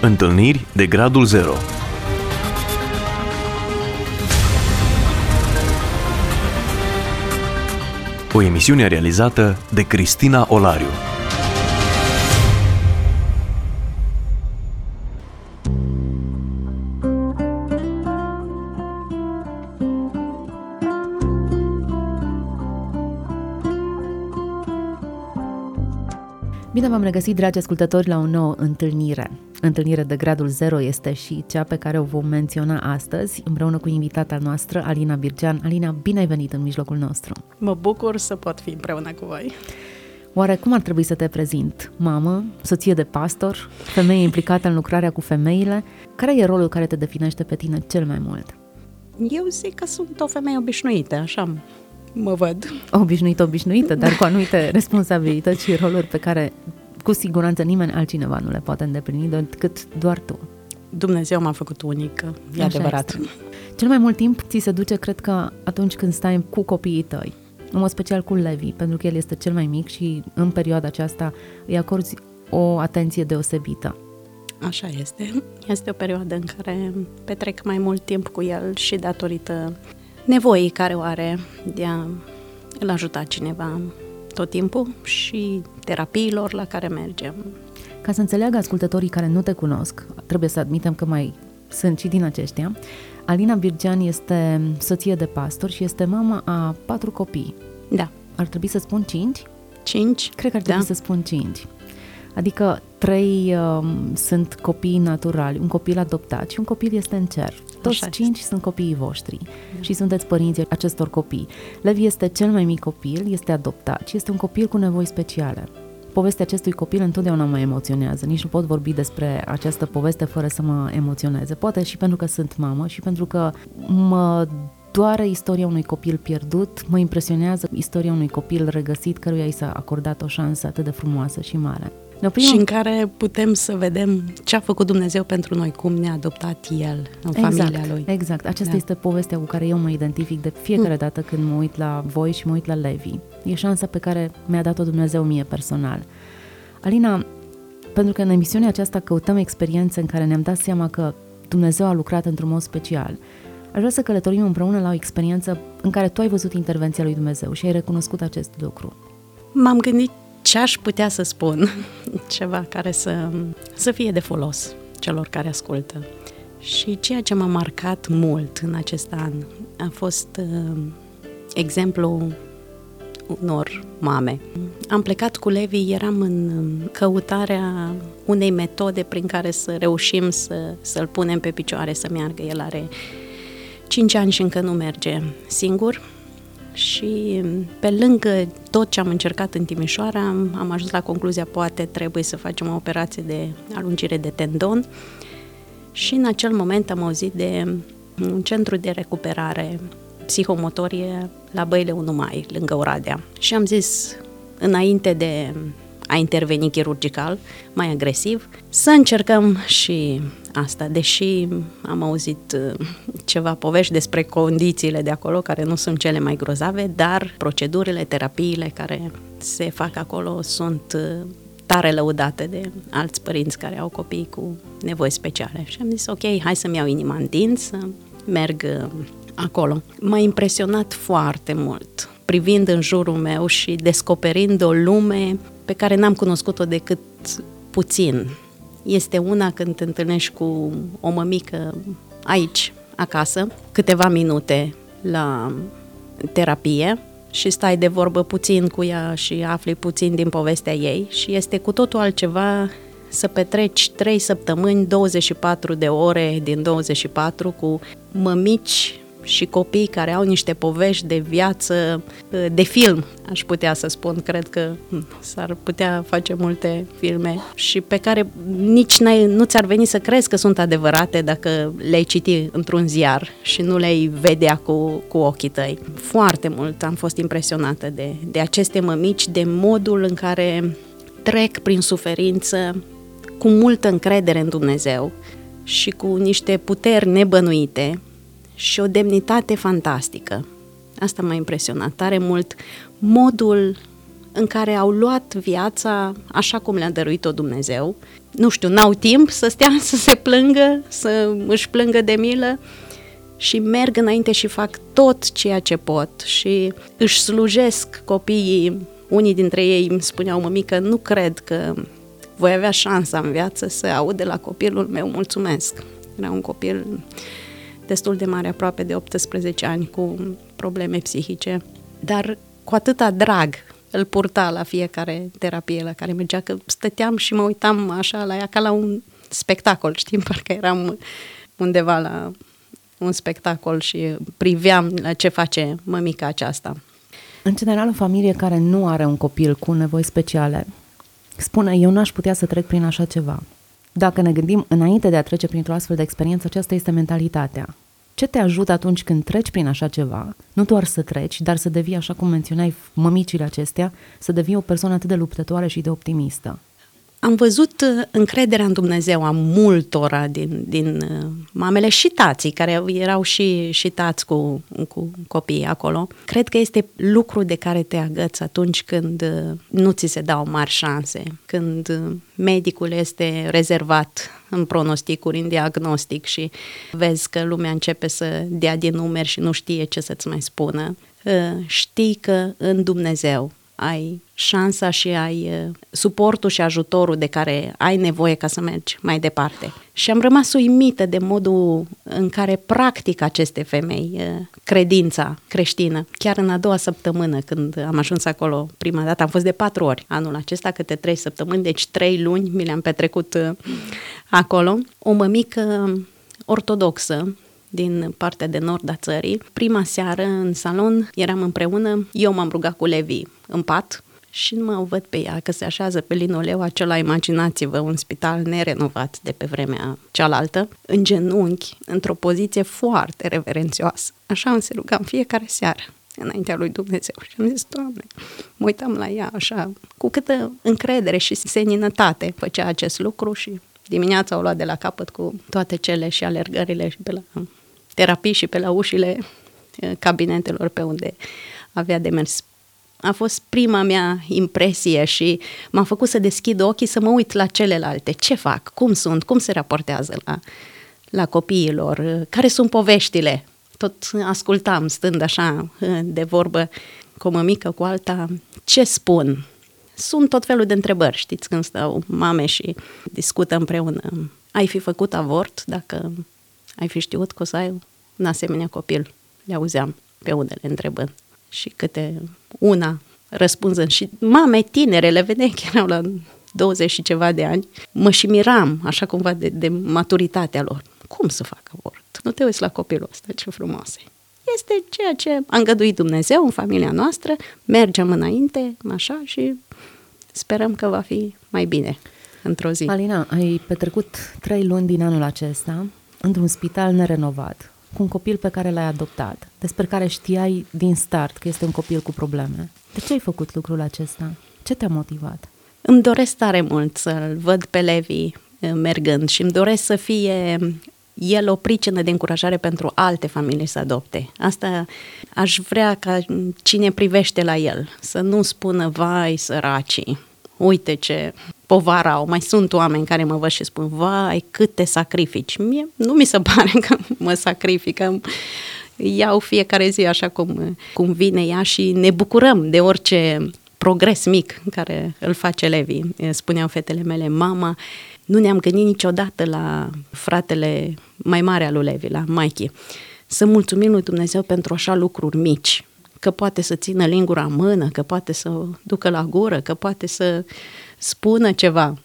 Întâlniri de gradul 0 O emisiune realizată de Cristina Olariu. Bine v-am regăsit, dragi ascultători, la o nouă întâlnire. Întâlnire de gradul 0 este și cea pe care o vom menționa astăzi, împreună cu invitata noastră, Alina Birgean. Alina, bine ai venit în mijlocul nostru! Mă bucur să pot fi împreună cu voi! Oare cum ar trebui să te prezint? Mamă, soție de pastor, femeie implicată în lucrarea cu femeile? Care e rolul care te definește pe tine cel mai mult? Eu zic că sunt o femeie obișnuită, așa mă văd. Obișnuită, obișnuită, dar cu anumite responsabilități și roluri pe care cu siguranță nimeni altcineva nu le poate îndeplini decât doar tu. Dumnezeu m-a făcut unică, e Așa adevărat. Este. Cel mai mult timp ți se duce, cred că, atunci când stai cu copiii tăi, în mod special cu Levi, pentru că el este cel mai mic și în perioada aceasta îi acorzi o atenție deosebită. Așa este. Este o perioadă în care petrec mai mult timp cu el și datorită nevoii care o are de a îl ajuta cineva tot timpul și terapiilor la care mergem. Ca să înțeleagă ascultătorii care nu te cunosc, trebuie să admitem că mai sunt și din aceștia, Alina Birgean este soție de pastor și este mama a patru copii. Da. Ar trebui să spun cinci? Cinci? Cred că ar trebui da. să spun cinci. Adică trei um, sunt copii naturali, un copil adoptat și un copil este în cer. Toți Așa cinci este. sunt copiii voștri da. și sunteți părinții acestor copii. Levi este cel mai mic copil, este adoptat și este un copil cu nevoi speciale. Povestea acestui copil întotdeauna mă emoționează. Nici nu pot vorbi despre această poveste fără să mă emoționeze. Poate și pentru că sunt mamă și pentru că mă doare istoria unui copil pierdut, mă impresionează istoria unui copil regăsit căruia i s-a acordat o șansă atât de frumoasă și mare. Ne și în care putem să vedem ce a făcut Dumnezeu pentru noi, cum ne-a adoptat El în exact, familia Lui. Exact, aceasta da. este povestea cu care eu mă identific de fiecare mm. dată când mă uit la voi și mă uit la Levi. E șansa pe care mi-a dat-o Dumnezeu mie personal. Alina, pentru că în emisiunea aceasta căutăm experiențe în care ne-am dat seama că Dumnezeu a lucrat într-un mod special, aș vrea să călătorim împreună la o experiență în care tu ai văzut intervenția lui Dumnezeu și ai recunoscut acest lucru. M-am gândit ce aș putea să spun, ceva care să, să fie de folos celor care ascultă. Și ceea ce m-a marcat mult în acest an a fost uh, exemplu unor mame. Am plecat cu Levi, eram în căutarea unei metode prin care să reușim să, să-l punem pe picioare să meargă. El are 5 ani și încă nu merge singur și pe lângă tot ce am încercat în Timișoara, am ajuns la concluzia poate trebuie să facem o operație de alungire de tendon și în acel moment am auzit de un centru de recuperare psihomotorie la Băile 1 Mai, lângă Oradea. Și am zis, înainte de a interveni chirurgical, mai agresiv, să încercăm și asta, deși am auzit uh, ceva povești despre condițiile de acolo, care nu sunt cele mai grozave, dar procedurile, terapiile care se fac acolo sunt uh, tare lăudate de alți părinți care au copii cu nevoi speciale. Și am zis, ok, hai să-mi iau inima în dinți, să merg uh, acolo. M-a impresionat foarte mult privind în jurul meu și descoperind o lume pe care n-am cunoscut-o decât puțin. Este una când te întâlnești cu o mămică aici, acasă, câteva minute la terapie și stai de vorbă puțin cu ea și afli puțin din povestea ei și este cu totul altceva să petreci 3 săptămâni, 24 de ore din 24 cu mămici și copii care au niște povești de viață, de film, aș putea să spun. Cred că hm, s-ar putea face multe filme și pe care nici nu ți-ar veni să crezi că sunt adevărate dacă le-ai citi într-un ziar și nu le-ai vedea cu, cu ochii tăi. Foarte mult am fost impresionată de, de aceste mămici, de modul în care trec prin suferință cu multă încredere în Dumnezeu și cu niște puteri nebănuite și o demnitate fantastică. Asta m-a impresionat tare mult. Modul în care au luat viața așa cum le-a dăruit-o Dumnezeu. Nu știu, n-au timp să stea să se plângă, să își plângă de milă și merg înainte și fac tot ceea ce pot și își slujesc copiii. Unii dintre ei îmi spuneau, mămică, nu cred că voi avea șansa în viață să aud de la copilul meu mulțumesc. Era un copil destul de mare, aproape de 18 ani, cu probleme psihice, dar cu atâta drag îl purta la fiecare terapie la care mergea, că stăteam și mă uitam așa la ea ca la un spectacol, știm, parcă eram undeva la un spectacol și priveam la ce face mămica aceasta. În general, o familie care nu are un copil cu nevoi speciale spune, eu n-aș putea să trec prin așa ceva. Dacă ne gândim înainte de a trece printr-o astfel de experiență, aceasta este mentalitatea. Ce te ajută atunci când treci prin așa ceva? Nu doar să treci, dar să devii, așa cum menționai mămicile acestea, să devii o persoană atât de luptătoare și de optimistă. Am văzut uh, încrederea în Dumnezeu a multora din, din uh, mamele și tații, care erau și, și tați cu, cu copiii acolo. Cred că este lucru de care te agăți atunci când uh, nu ți se dau mari șanse, când medicul este rezervat în pronosticuri, în diagnostic și vezi că lumea începe să dea din numeri și nu știe ce să-ți mai spună. Știi că în Dumnezeu ai șansa și ai suportul și ajutorul de care ai nevoie ca să mergi mai departe. Și am rămas uimită de modul în care practic aceste femei credința creștină. Chiar în a doua săptămână, când am ajuns acolo prima dată, am fost de patru ori anul acesta, câte trei săptămâni, deci trei luni mi le-am petrecut acolo. O mămică ortodoxă, din partea de nord a țării. Prima seară în salon eram împreună, eu m-am rugat cu Levi în pat și nu mă văd pe ea că se așează pe linoleu acela, imaginați-vă, un spital nerenovat de pe vremea cealaltă, în genunchi, într-o poziție foarte reverențioasă. Așa am se rugam fiecare seară înaintea lui Dumnezeu și am zis, Doamne, mă uitam la ea așa, cu câtă încredere și seninătate făcea acest lucru și dimineața o luat de la capăt cu toate cele și alergările și pe la terapii și pe la ușile eh, cabinetelor pe unde avea de mers. A fost prima mea impresie și m-a făcut să deschid ochii să mă uit la celelalte. Ce fac? Cum sunt? Cum se raportează la, la copiilor? Care sunt poveștile? Tot ascultam, stând așa eh, de vorbă cu o mămică, cu alta, ce spun? Sunt tot felul de întrebări, știți, când stau mame și discută împreună. Ai fi făcut avort dacă ai fi știut că o să ai un asemenea copil? Le auzeam pe unele întrebând. Și câte una răspunzând. Și mame tinere, le vedeai că erau la 20 și ceva de ani. Mă și miram, așa cumva, de, de maturitatea lor. Cum să fac avort? Nu te uiți la copilul ăsta, ce frumos e este ceea ce a îngăduit Dumnezeu în familia noastră, mergem înainte, așa, și sperăm că va fi mai bine într-o zi. Alina, ai petrecut trei luni din anul acesta într-un spital nerenovat, cu un copil pe care l-ai adoptat, despre care știai din start că este un copil cu probleme. De ce ai făcut lucrul acesta? Ce te-a motivat? Îmi doresc tare mult să-l văd pe Levi eh, mergând și îmi doresc să fie el o pricină de încurajare pentru alte familii să adopte. Asta aș vrea ca cine privește la el să nu spună, vai, săracii, uite ce povară au. Mai sunt oameni care mă văd și spun, vai, cât te sacrifici. Mie nu mi se pare că mă sacrifică. Iau fiecare zi așa cum, cum vine ea și ne bucurăm de orice progres mic care îl face Levi. Spuneau fetele mele, mama, nu ne-am gândit niciodată la fratele mai mare al lui Levi, la Mikey. Să mulțumim lui Dumnezeu pentru așa lucruri mici, că poate să țină lingura în mână, că poate să ducă la gură, că poate să spună ceva.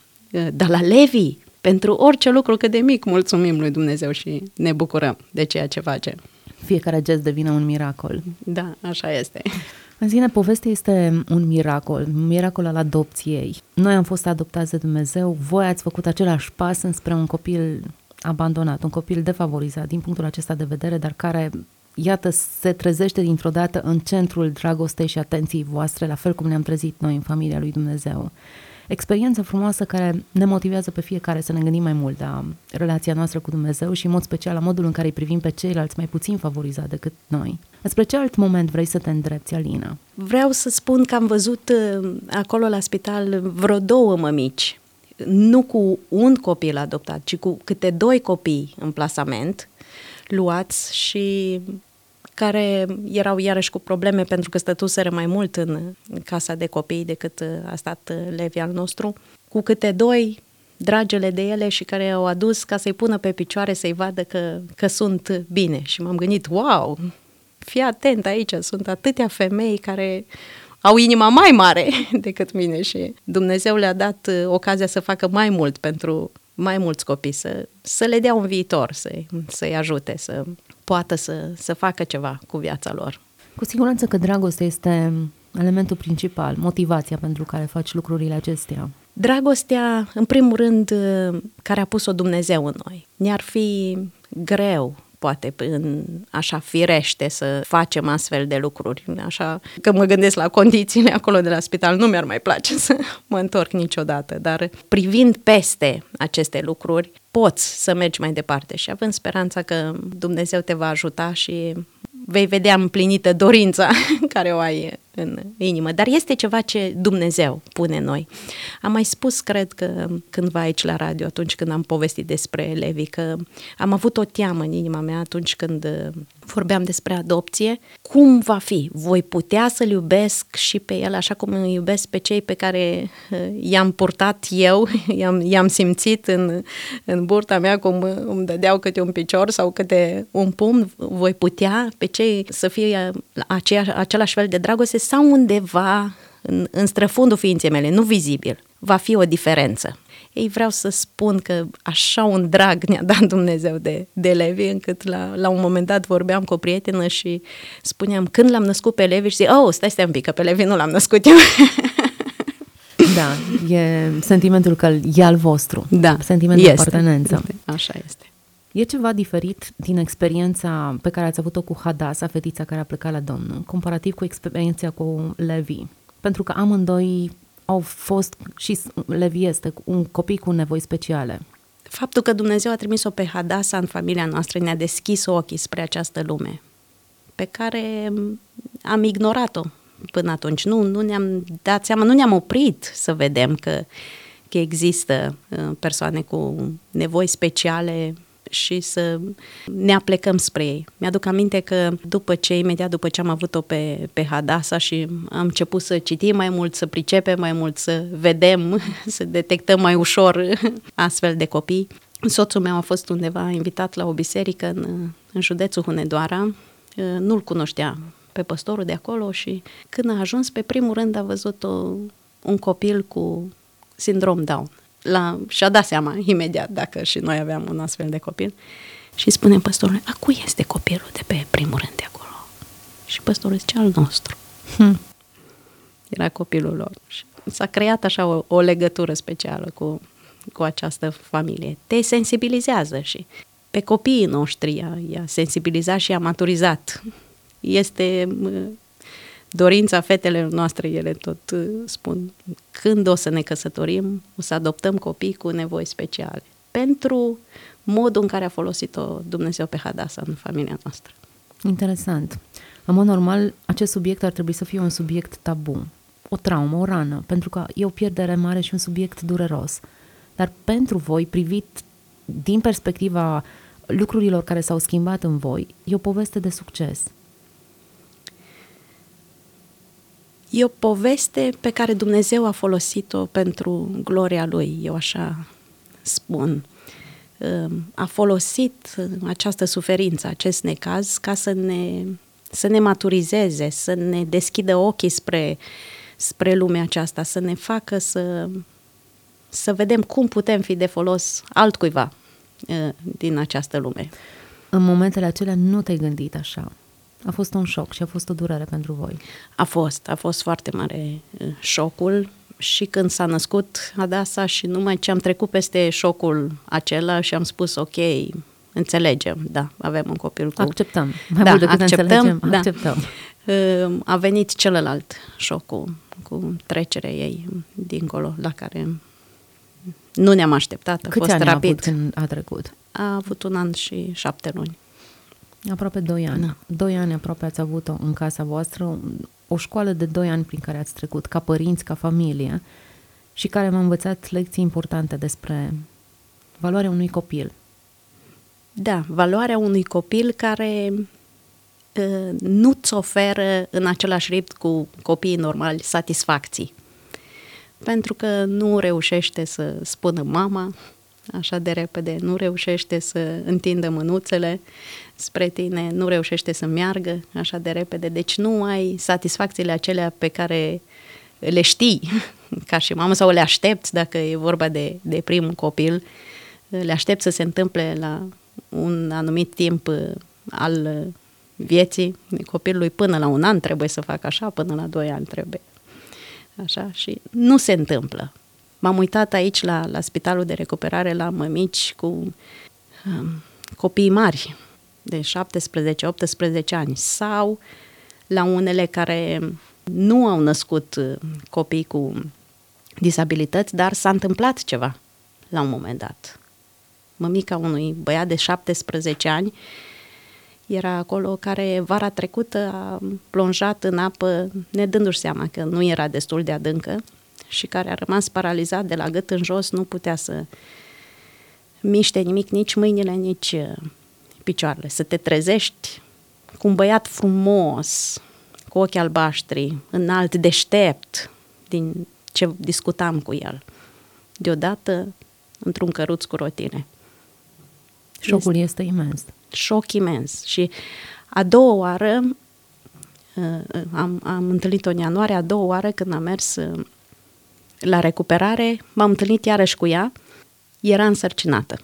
Dar la Levi, pentru orice lucru cât de mic, mulțumim lui Dumnezeu și ne bucurăm de ceea ce face. Fiecare gest devine un miracol. Da, așa este. În sine, povestea este un miracol, un miracol al adopției. Noi am fost adoptați de Dumnezeu, voi ați făcut același pas înspre un copil abandonat, un copil defavorizat din punctul acesta de vedere, dar care, iată, se trezește dintr-o dată în centrul dragostei și atenției voastre, la fel cum ne-am trezit noi în familia lui Dumnezeu. experiență frumoasă care ne motivează pe fiecare să ne gândim mai mult la relația noastră cu Dumnezeu și în mod special la modul în care îi privim pe ceilalți mai puțin favorizat decât noi. Spre ce alt moment vrei să te îndrepți, Alina? Vreau să spun că am văzut uh, acolo la spital vreo două mămici, nu cu un copil adoptat, ci cu câte doi copii în plasament, luați și care erau iarăși cu probleme pentru că stătuseră mai mult în casa de copii decât uh, a stat uh, Levi al nostru, cu câte doi dragele de ele și care au adus ca să-i pună pe picioare să-i vadă că, că sunt bine. Și m-am gândit, wow, fii atent aici, sunt atâtea femei care au inima mai mare decât mine și Dumnezeu le-a dat uh, ocazia să facă mai mult pentru mai mulți copii, să, să le dea un viitor, să, să-i ajute, să poată să, să facă ceva cu viața lor. Cu siguranță că dragostea este elementul principal, motivația pentru care faci lucrurile acestea. Dragostea, în primul rând, care a pus-o Dumnezeu în noi. Ne-ar fi greu poate în așa firește să facem astfel de lucruri. Așa că mă gândesc la condițiile acolo de la spital, nu mi-ar mai place să mă întorc niciodată, dar privind peste aceste lucruri, poți să mergi mai departe și având speranța că Dumnezeu te va ajuta și vei vedea împlinită dorința care o ai în inimă. Dar este ceva ce Dumnezeu pune în noi. Am mai spus, cred că cândva aici la radio, atunci când am povestit despre Levi, că am avut o teamă în inima mea atunci când vorbeam despre adopție, cum va fi? Voi putea să-l iubesc și pe el așa cum îi iubesc pe cei pe care uh, i-am purtat eu, i-am, i-am simțit în, în burta mea cum îmi dădeau câte un picior sau câte un pumn, voi putea pe cei să fie aceeași, același fel de dragoste sau undeva în, în străfundul ființei mele, nu vizibil, va fi o diferență. Ei, vreau să spun că așa un drag ne-a dat Dumnezeu de, de Levi, încât la, la un moment dat vorbeam cu o prietenă și spuneam, când l-am născut pe Levi și zic, oh, stai, stai un pic, că pe Levi nu l-am născut eu. Da, e sentimentul că e al vostru. Da, Sentimentul este, de apartenență. Este, așa este. E ceva diferit din experiența pe care ați avut-o cu Hadasa, fetița care a plecat la Domnul, comparativ cu experiența cu Levi? Pentru că amândoi au fost și Levi este un copii cu nevoi speciale. Faptul că Dumnezeu a trimis-o pe Hadasa în familia noastră ne-a deschis ochii spre această lume pe care am ignorat-o până atunci. Nu, nu ne-am dat seama, nu ne-am oprit să vedem că, că există uh, persoane cu nevoi speciale și să ne aplecăm spre ei. Mi-aduc aminte că după ce, imediat după ce am avut-o pe, pe Hadasa și am început să citim mai mult, să pricepem mai mult, să vedem, să detectăm mai ușor astfel de copii, soțul meu a fost undeva invitat la o biserică în, în județul Hunedoara, nu-l cunoștea pe păstorul de acolo și când a ajuns, pe primul rând a văzut o, un copil cu sindrom Down la, și-a dat seama imediat dacă și noi aveam un astfel de copil. Și spune păstorul, a cui este copilul de pe primul rând de acolo? Și păstorul zice, al nostru. Hmm. Era copilul lor. Și s-a creat așa o, o legătură specială cu, cu această familie. Te sensibilizează și pe copiii noștri i-a, i-a sensibilizat și i-a maturizat. Este dorința fetele noastre, ele tot uh, spun, când o să ne căsătorim, o să adoptăm copii cu nevoi speciale. Pentru modul în care a folosit-o Dumnezeu pe Hadasa în familia noastră. Interesant. În mod normal, acest subiect ar trebui să fie un subiect tabu, o traumă, o rană, pentru că e o pierdere mare și un subiect dureros. Dar pentru voi, privit din perspectiva lucrurilor care s-au schimbat în voi, e o poveste de succes. E o poveste pe care Dumnezeu a folosit-o pentru gloria Lui, eu așa spun. Ehm, a folosit această suferință, acest necaz, ca să ne, să ne maturizeze, să ne deschidă ochii spre, spre lumea aceasta, să ne facă să, să vedem cum putem fi de folos altcuiva din această lume. În momentele acelea nu te-ai gândit așa. A fost un șoc și a fost o durere pentru voi. A fost, a fost foarte mare uh, șocul și când s-a născut Adasa și numai ce am trecut peste șocul acela și am spus ok, înțelegem, da, avem un copil cu... Acceptăm, mai da, mult decât acceptăm, înțelegem, da. acceptăm. Uh, a venit celălalt șocul cu trecerea ei dincolo, la care nu ne-am așteptat, a Câți fost ani rapid. a avut când a trecut? A avut un an și șapte luni. Aproape doi ani. Da. Doi ani aproape ați avut-o în casa voastră, o școală de doi ani prin care ați trecut, ca părinți, ca familie, și care m-a învățat lecții importante despre valoarea unui copil. Da, valoarea unui copil care uh, nu-ți oferă în același ritm cu copiii normali satisfacții. Pentru că nu reușește să spună mama așa de repede, nu reușește să întindă mânuțele spre tine, nu reușește să meargă așa de repede, deci nu ai satisfacțiile acelea pe care le știi ca și mamă sau le aștepți dacă e vorba de, de primul copil, le aștepți să se întâmple la un anumit timp uh, al uh, vieții copilului. Până la un an trebuie să facă așa, până la doi ani trebuie. Așa și nu se întâmplă. M-am uitat aici la, la spitalul de recuperare la mămici cu um, copii mari de 17-18 ani sau la unele care nu au născut uh, copii cu disabilități, dar s-a întâmplat ceva la un moment dat. Mămica unui băiat de 17 ani era acolo care vara trecută a plonjat în apă nedându-și seama că nu era destul de adâncă și care a rămas paralizat de la gât în jos, nu putea să miște nimic, nici mâinile, nici uh, picioarele. Să te trezești cu un băiat frumos, cu ochi albaștri, înalt, deștept, din ce discutam cu el. Deodată, într-un căruț cu rotine. Șocul este, este imens. Șoc imens. Și a doua oară, uh, am, am întâlnit-o în ianuarie, a doua oară când am mers uh, la recuperare, m-am întâlnit iarăși cu ea, era însărcinată.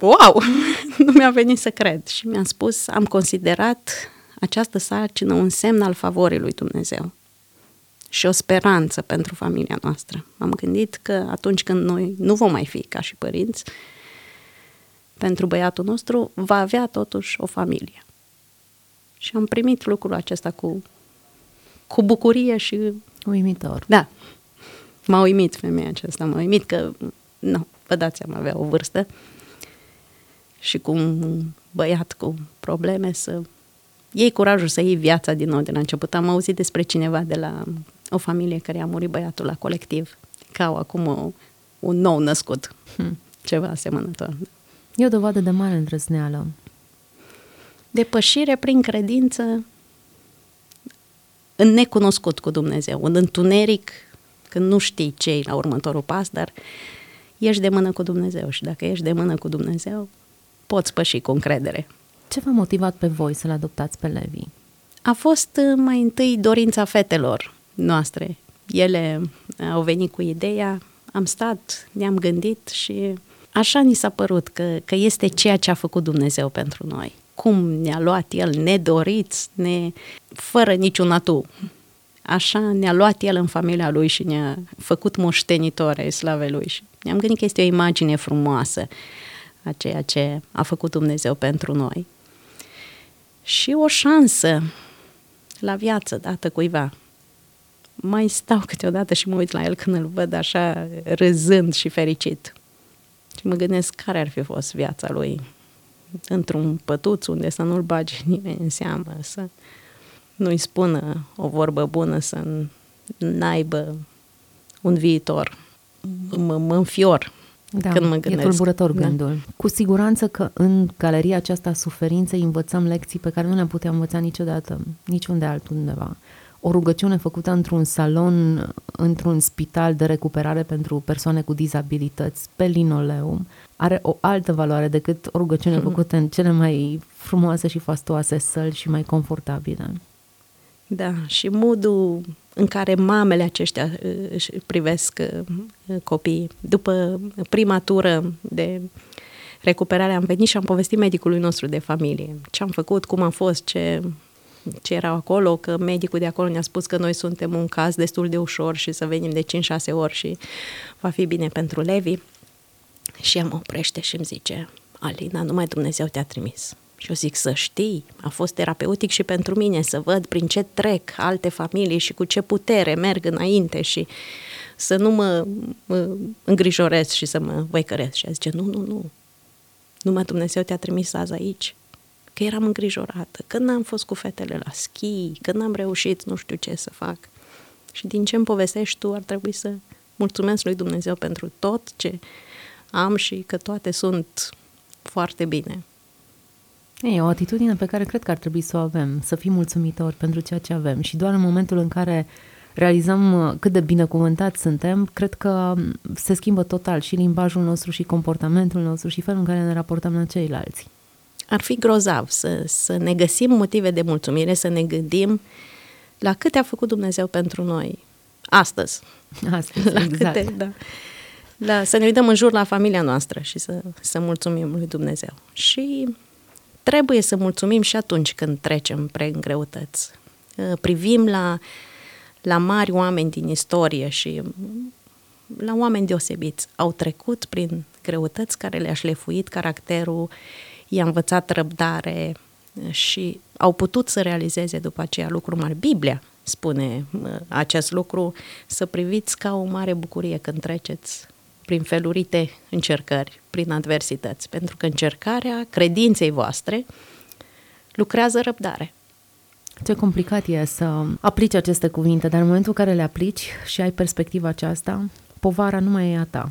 Wow! nu mi-a venit să cred. Și mi-a spus, am considerat această sarcină un semn al favorii lui Dumnezeu și o speranță pentru familia noastră. Am gândit că atunci când noi nu vom mai fi ca și părinți, pentru băiatul nostru va avea totuși o familie. Și am primit lucrul acesta cu, cu bucurie și... Uimitor. Da. M-a uimit femeia aceasta, m-a uimit că, nu, vă dați seama, avea o vârstă și cu un băiat cu probleme să iei curajul să iei viața din nou de la început. Am auzit despre cineva de la o familie care a murit băiatul la colectiv, ca au acum o, un nou născut, hmm. ceva asemănător. E o dovadă de mare îndrăzneală. Depășire prin credință în necunoscut cu Dumnezeu, în întuneric, când nu știi ce la următorul pas, dar ești de mână cu Dumnezeu și dacă ești de mână cu Dumnezeu, poți păși cu încredere. Ce v-a motivat pe voi să-l adoptați pe Levi? A fost uh, mai întâi dorința fetelor noastre. Ele au venit cu ideea, am stat, ne-am gândit și așa ni s-a părut că, că este ceea ce a făcut Dumnezeu pentru noi. Cum ne-a luat El nedoriți, ne, fără niciun atu. Așa ne-a luat El în familia Lui și ne-a făcut moștenitoare slave Lui. Și ne-am gândit că este o imagine frumoasă a ceea ce a făcut Dumnezeu pentru noi. Și o șansă la viață dată cuiva. Mai stau câteodată și mă uit la el când îl văd așa râzând și fericit. Și mă gândesc care ar fi fost viața lui într-un pătuț unde să nu-l bage nimeni în seamă, să nu-i spună o vorbă bună, să n-aibă un viitor. Mă, mă înfior da, când mă gândesc. E tulburător da. gândul. Cu siguranță că în galeria aceasta a suferinței învățăm lecții pe care nu le-am putea învăța niciodată, niciunde altundeva. O rugăciune făcută într-un salon, într-un spital de recuperare pentru persoane cu dizabilități, pe linoleum, are o altă valoare decât o rugăciune făcută în cele mai frumoase și fastoase săli și mai confortabile. Da, și modul în care mamele aceștia uh, își privesc uh, copiii. După prima tură de recuperare am venit și am povestit medicului nostru de familie. Ce am făcut, cum am fost, ce, ce era acolo, că medicul de acolo ne-a spus că noi suntem un caz destul de ușor și să venim de 5-6 ori și va fi bine pentru Levi. Și el mă oprește și îmi zice, Alina, numai Dumnezeu te-a trimis. Și eu zic să știi, a fost terapeutic și pentru mine să văd prin ce trec alte familii și cu ce putere merg înainte și să nu mă, mă îngrijorez și să mă văicăresc. Și a zice, nu, nu, nu, numai Dumnezeu te-a trimis azi aici. Că eram îngrijorată, că n-am fost cu fetele la schi, că n-am reușit nu știu ce să fac. Și din ce îmi povestești tu, ar trebui să mulțumesc lui Dumnezeu pentru tot ce am și că toate sunt foarte bine. E o atitudine pe care cred că ar trebui să o avem, să fim mulțumitori pentru ceea ce avem și doar în momentul în care realizăm uh, cât de binecuvântați suntem, cred că se schimbă total și limbajul nostru și comportamentul nostru și felul în care ne raportăm la ceilalți. Ar fi grozav să, să ne găsim motive de mulțumire, să ne gândim la câte a făcut Dumnezeu pentru noi astăzi. Astăzi, la exact. câte, da. La, să ne uităm în jur la familia noastră și să, să mulțumim lui Dumnezeu. Și trebuie să mulțumim și atunci când trecem prin greutăți. Privim la, la mari oameni din istorie și la oameni deosebiți. Au trecut prin greutăți care le-a șlefuit caracterul, i-a învățat răbdare și au putut să realizeze după aceea lucruri mari. Biblia spune acest lucru, să priviți ca o mare bucurie când treceți prin felurite încercări, prin adversități, pentru că încercarea credinței voastre lucrează răbdare. Ce complicat e să aplici aceste cuvinte, dar în momentul în care le aplici și ai perspectiva aceasta, povara nu mai e a ta.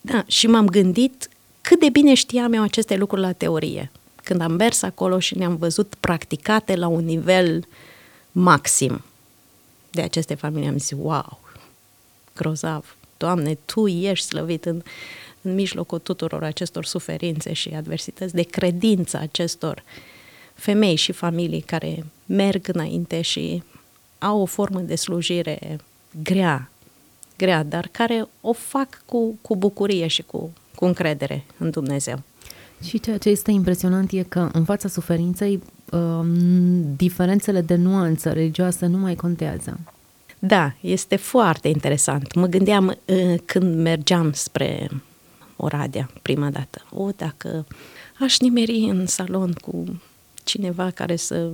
Da, și m-am gândit cât de bine știam eu aceste lucruri la teorie. Când am mers acolo și ne-am văzut practicate la un nivel maxim de aceste familii, am zis, wow, grozav, Doamne, Tu ești slăvit în, în mijlocul tuturor acestor suferințe și adversități, de credință acestor femei și familii care merg înainte și au o formă de slujire grea, grea, dar care o fac cu, cu bucurie și cu, cu încredere în Dumnezeu. Și ceea ce este impresionant e că în fața suferinței um, diferențele de nuanță religioasă nu mai contează. Da, este foarte interesant. Mă gândeam uh, când mergeam spre Oradea prima dată, o, dacă aș nimeri în salon cu cineva care să,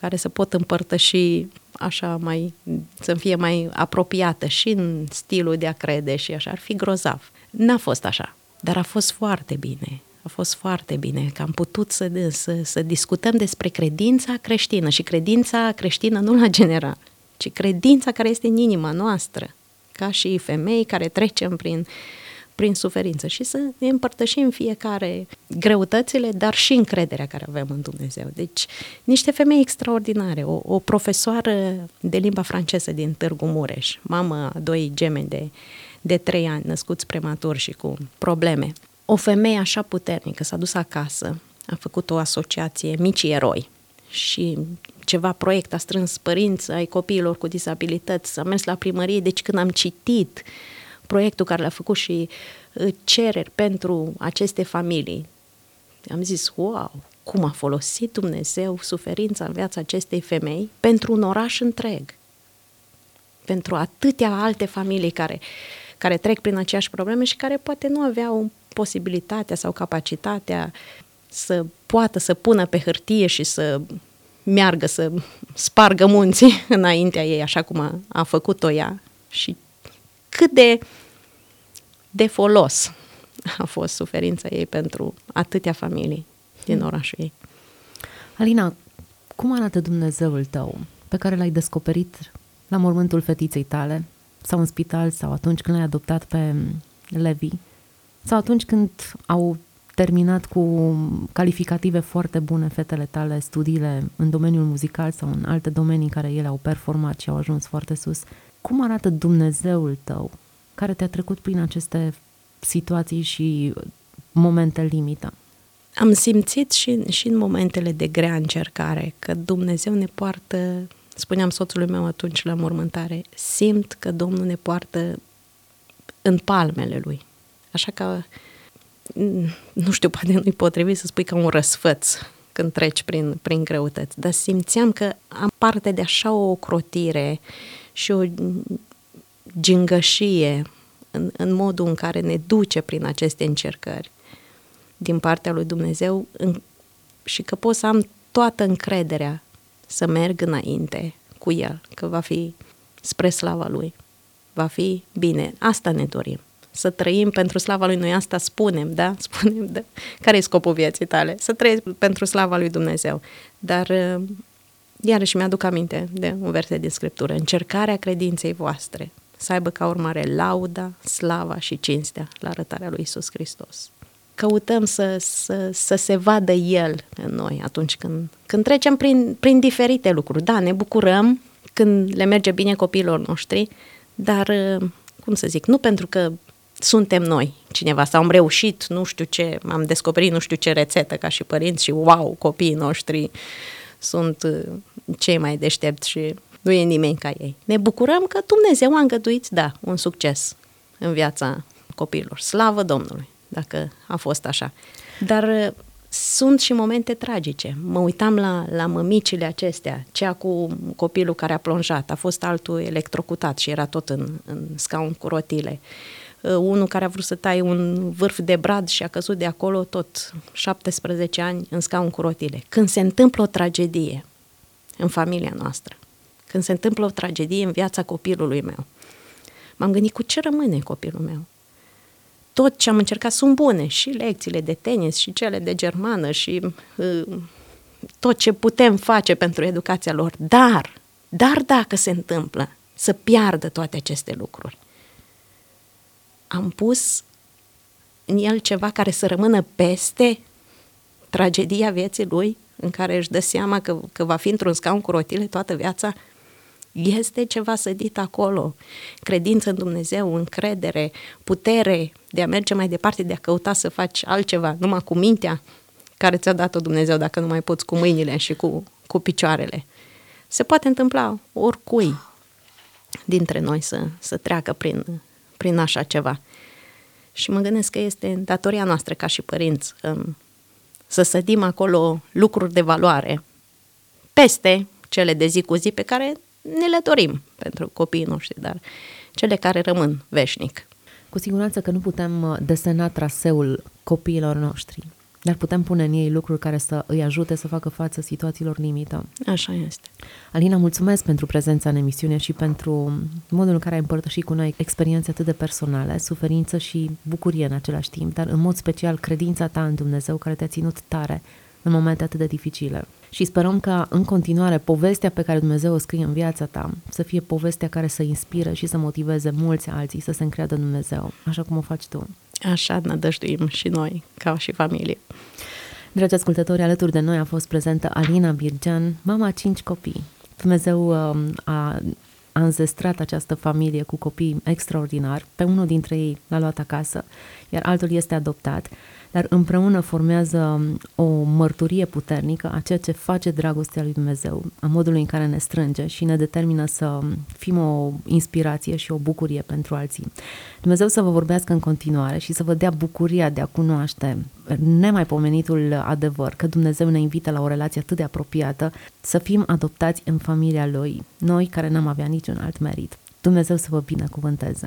care să pot împărtăși așa mai, să fie mai apropiată și în stilul de a crede și așa, ar fi grozav. N-a fost așa, dar a fost foarte bine. A fost foarte bine că am putut să, să, să discutăm despre credința creștină și credința creștină nu la general, ci credința care este în inima noastră, ca și femei care trecem prin, prin suferință și să ne împărtășim fiecare greutățile, dar și încrederea care avem în Dumnezeu. Deci, niște femei extraordinare, o, o profesoară de limba franceză din Târgu Mureș, mamă a doi gemeni de, de trei ani, născuți prematur și cu probleme. O femeie așa puternică s-a dus acasă, a făcut o asociație Micii Eroi și ceva proiect, a strâns părinți ai copiilor cu disabilități, a mers la primărie, deci când am citit proiectul care l-a făcut și uh, cereri pentru aceste familii, am zis, wow, cum a folosit Dumnezeu suferința în viața acestei femei pentru un oraș întreg, pentru atâtea alte familii care, care trec prin aceeași probleme și care poate nu aveau posibilitatea sau capacitatea să poată să pună pe hârtie și să meargă să spargă munții înaintea ei, așa cum a, a făcut-o ea și cât de, de folos a fost suferința ei pentru atâtea familii din hmm. orașul ei. Alina, cum arată Dumnezeul tău pe care l-ai descoperit la mormântul fetiței tale sau în spital sau atunci când l-ai adoptat pe Levi sau atunci când au terminat cu calificative foarte bune fetele tale, studiile în domeniul muzical sau în alte domenii în care ele au performat și au ajuns foarte sus. Cum arată Dumnezeul tău care te-a trecut prin aceste situații și momente limită? Am simțit și, și în momentele de grea încercare că Dumnezeu ne poartă, spuneam soțului meu atunci la mormântare, simt că Domnul ne poartă în palmele Lui. Așa că nu știu, poate nu-i potrivit să spui ca un răsfăț când treci prin, prin greutăți, dar simțeam că am parte de așa o crotire și o gingășie în, în modul în care ne duce prin aceste încercări din partea lui Dumnezeu, în, și că pot să am toată încrederea să merg înainte cu el, că va fi spre slava lui. Va fi bine. Asta ne dorim. Să trăim pentru slava lui. Noi asta spunem, da? Spunem, da. Care e scopul vieții tale? Să trăiești pentru slava lui Dumnezeu. Dar uh, iarăși mi-aduc aminte de un verset din Scriptură. Încercarea credinței voastre să aibă ca urmare lauda, slava și cinstea la arătarea lui Isus Hristos. Căutăm să, să, să se vadă El în noi atunci când, când trecem prin, prin diferite lucruri. Da, ne bucurăm când le merge bine copiilor noștri, dar, cum să zic, nu pentru că suntem noi cineva sau am reușit, nu știu ce, am descoperit nu știu ce rețetă ca și părinți și wow, copiii noștri sunt uh, cei mai deștepți și nu e nimeni ca ei. Ne bucurăm că Dumnezeu a îngăduit, da, un succes în viața copiilor. Slavă Domnului, dacă a fost așa. Dar uh, sunt și momente tragice. Mă uitam la, la mămicile acestea, cea cu copilul care a plonjat, a fost altul electrocutat și era tot în, în scaun cu rotile. Uh, unul care a vrut să taie un vârf de brad și a căzut de acolo tot 17 ani în scaun cu rotile. Când se întâmplă o tragedie în familia noastră, când se întâmplă o tragedie în viața copilului meu. M-am gândit cu ce rămâne copilul meu. Tot ce am încercat sunt bune, și lecțiile de tenis, și cele de germană, și uh, tot ce putem face pentru educația lor. Dar, dar dacă se întâmplă să piardă toate aceste lucruri, am pus în el ceva care să rămână peste tragedia vieții lui, în care își dă seama că, că va fi într-un scaun cu rotile toată viața, este ceva sădit acolo. Credință în Dumnezeu, încredere, putere de a merge mai departe, de a căuta să faci altceva, numai cu mintea care ți-a dat-o Dumnezeu, dacă nu mai poți cu mâinile și cu, cu picioarele. Se poate întâmpla oricui dintre noi să, să treacă prin, prin așa ceva. Și mă gândesc că este datoria noastră ca și părinți um, să sădim acolo lucruri de valoare peste cele de zi cu zi pe care ne le dorim pentru copiii noștri, dar cele care rămân veșnic. Cu siguranță că nu putem uh, desena traseul copiilor noștri, dar putem pune în ei lucruri care să îi ajute să facă față situațiilor limită. Așa este. Alina, mulțumesc pentru prezența în emisiune și pentru modul în care ai împărtășit cu noi experiențe atât de personale, suferință și bucurie în același timp, dar în mod special credința ta în Dumnezeu care te-a ținut tare în momente atât de dificile și sperăm ca în continuare povestea pe care Dumnezeu o scrie în viața ta să fie povestea care să inspire și să motiveze mulți alții să se încreadă în Dumnezeu, așa cum o faci tu. Așa nădăjduim și noi, ca și familie. Dragi ascultători, alături de noi a fost prezentă Alina Birgean, mama a cinci copii. Dumnezeu um, a a înzestrat această familie cu copii extraordinari. Pe unul dintre ei l-a luat acasă, iar altul este adoptat dar împreună formează o mărturie puternică a ceea ce face dragostea lui Dumnezeu, a modului în care ne strânge și ne determină să fim o inspirație și o bucurie pentru alții. Dumnezeu să vă vorbească în continuare și să vă dea bucuria de a cunoaște nemaipomenitul adevăr, că Dumnezeu ne invită la o relație atât de apropiată, să fim adoptați în familia Lui, noi care n-am avea niciun alt merit. Dumnezeu să vă binecuvânteze!